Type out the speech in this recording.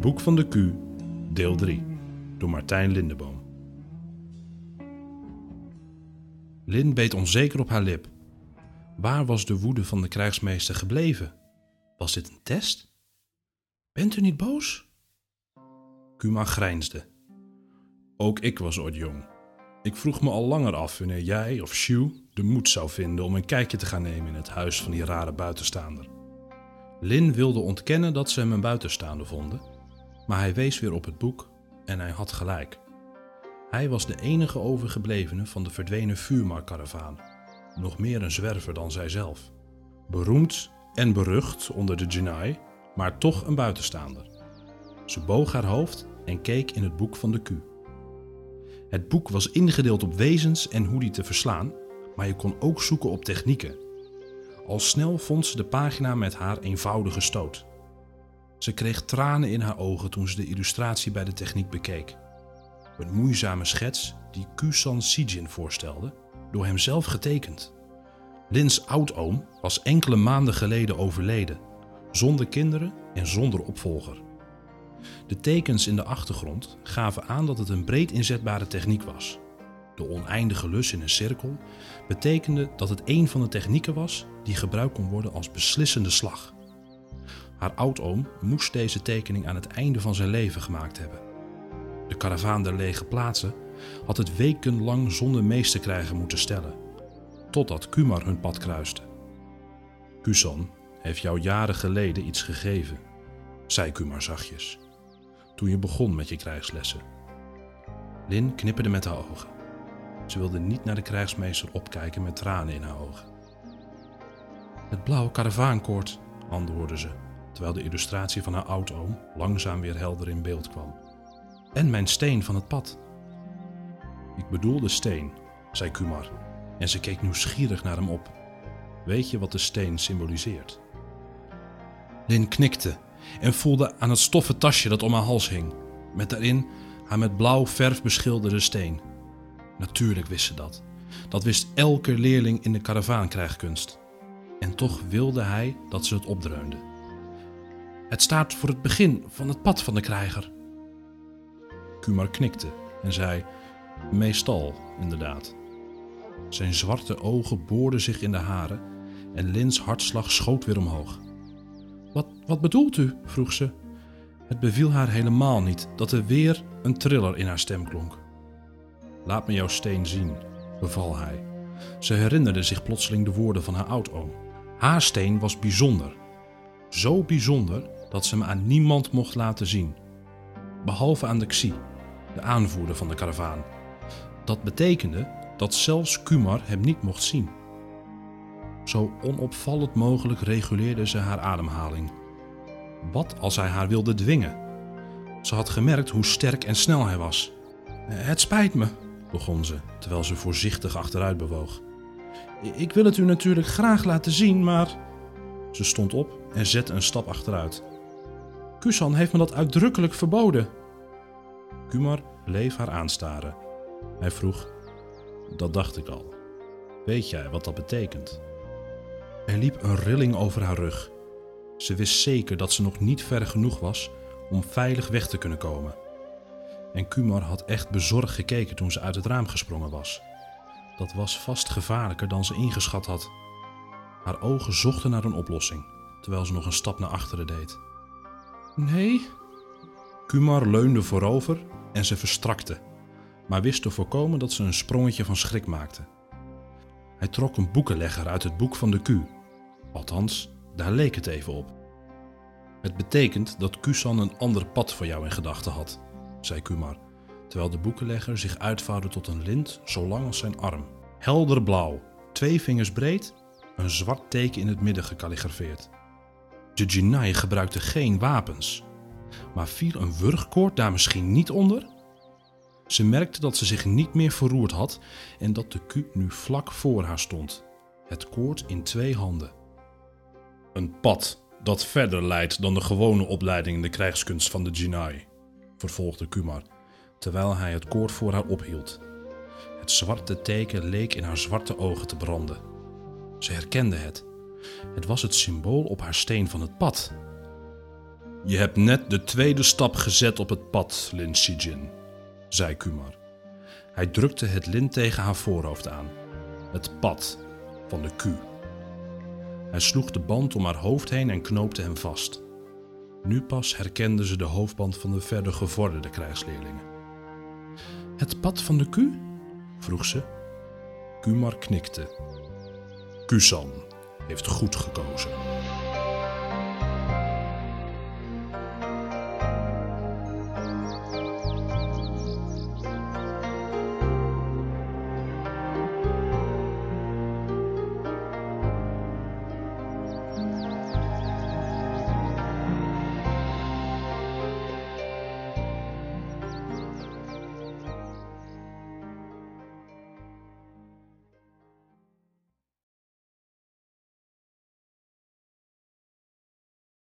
Boek van de Q, deel 3, door Martijn Lindeboom. Lin beet onzeker op haar lip. Waar was de woede van de krijgsmeester gebleven? Was dit een test? Bent u niet boos? Kuma grijnsde. Ook ik was ooit jong. Ik vroeg me al langer af wanneer jij of Shu de moed zou vinden om een kijkje te gaan nemen in het huis van die rare buitenstaander. Lin wilde ontkennen dat ze hem een buitenstaander vonden, maar hij wees weer op het boek en hij had gelijk. Hij was de enige overgeblevene van de verdwenen vuurmarkaravaan, nog meer een zwerver dan zijzelf. Beroemd en berucht onder de Genai, maar toch een buitenstaander. Ze boog haar hoofd en keek in het boek van de Q. Het boek was ingedeeld op wezens en hoe die te verslaan, maar je kon ook zoeken op technieken. Al snel vond ze de pagina met haar eenvoudige stoot. Ze kreeg tranen in haar ogen toen ze de illustratie bij de techniek bekeek. Een moeizame schets die Kusan Sijin voorstelde, door hemzelf getekend. Lins oudoom was enkele maanden geleden overleden, zonder kinderen en zonder opvolger. De tekens in de achtergrond gaven aan dat het een breed inzetbare techniek was. De oneindige lus in een cirkel betekende dat het een van de technieken was die gebruikt kon worden als beslissende slag. Haar oudoom moest deze tekening aan het einde van zijn leven gemaakt hebben. De karavaan der lege plaatsen had het wekenlang zonder meester krijgen moeten stellen, totdat Kumar hun pad kruiste. Kusan heeft jou jaren geleden iets gegeven, zei Kumar zachtjes, toen je begon met je krijgslessen. Lin knipperde met haar ogen. Ze wilde niet naar de krijgsmeester opkijken met tranen in haar ogen. Het blauwe karavaankoord, antwoordde ze, terwijl de illustratie van haar oudoom langzaam weer helder in beeld kwam. En mijn steen van het pad. Ik bedoel de steen, zei Kumar, en ze keek nieuwsgierig naar hem op. Weet je wat de steen symboliseert? Lin knikte en voelde aan het stoffen tasje dat om haar hals hing, met daarin haar met blauw verf beschilderde steen. Natuurlijk wist ze dat. Dat wist elke leerling in de karavaankrijgkunst. En toch wilde hij dat ze het opdreunde. Het staat voor het begin van het pad van de krijger. Kumar knikte en zei: Meestal, inderdaad. Zijn zwarte ogen boorden zich in de haren en Lins hartslag schoot weer omhoog. Wat, wat bedoelt u? vroeg ze. Het beviel haar helemaal niet dat er weer een triller in haar stem klonk. Laat me jouw steen zien, beval hij. Ze herinnerde zich plotseling de woorden van haar oudoom. Haar steen was bijzonder. Zo bijzonder dat ze hem aan niemand mocht laten zien. Behalve aan de Xi, de aanvoerder van de karavaan. Dat betekende dat zelfs Kumar hem niet mocht zien. Zo onopvallend mogelijk reguleerde ze haar ademhaling. Wat als hij haar wilde dwingen? Ze had gemerkt hoe sterk en snel hij was. Het spijt me, begon ze, terwijl ze voorzichtig achteruit bewoog. Ik wil het u natuurlijk graag laten zien, maar. Ze stond op en zette een stap achteruit. Kusan heeft me dat uitdrukkelijk verboden. Kumar bleef haar aanstaren. Hij vroeg: Dat dacht ik al. Weet jij wat dat betekent? Er liep een rilling over haar rug. Ze wist zeker dat ze nog niet ver genoeg was om veilig weg te kunnen komen. En Kumar had echt bezorgd gekeken toen ze uit het raam gesprongen was. Dat was vast gevaarlijker dan ze ingeschat had. Haar ogen zochten naar een oplossing, terwijl ze nog een stap naar achteren deed. Nee? Kumar leunde voorover en ze verstrakte, maar wist te voorkomen dat ze een sprongetje van schrik maakte. Hij trok een boekenlegger uit het boek van de Q. Althans, daar leek het even op. Het betekent dat Kusan een ander pad voor jou in gedachten had, zei Kumar, terwijl de boekenlegger zich uitvouwde tot een lint zo lang als zijn arm. Helder blauw, twee vingers breed, een zwart teken in het midden gekalligrafeerd. De Jinai gebruikte geen wapens, maar viel een wurgkoord daar misschien niet onder? Ze merkte dat ze zich niet meer verroerd had en dat de Q nu vlak voor haar stond, het koord in twee handen. Een pad dat verder leidt dan de gewone opleiding in de krijgskunst van de Jinai, vervolgde Kumar, terwijl hij het koord voor haar ophield. Het zwarte teken leek in haar zwarte ogen te branden. Ze herkende het. Het was het symbool op haar steen van het pad. Je hebt net de tweede stap gezet op het pad, Lin Sijin, zei Kumar. Hij drukte het lint tegen haar voorhoofd aan. Het pad van de Q. Hij sloeg de band om haar hoofd heen en knoopte hem vast. Nu pas herkende ze de hoofdband van de verder gevorderde krijgsleerlingen. Het pad van de Q? vroeg ze. Kumar knikte. Kusan heeft goed gekozen.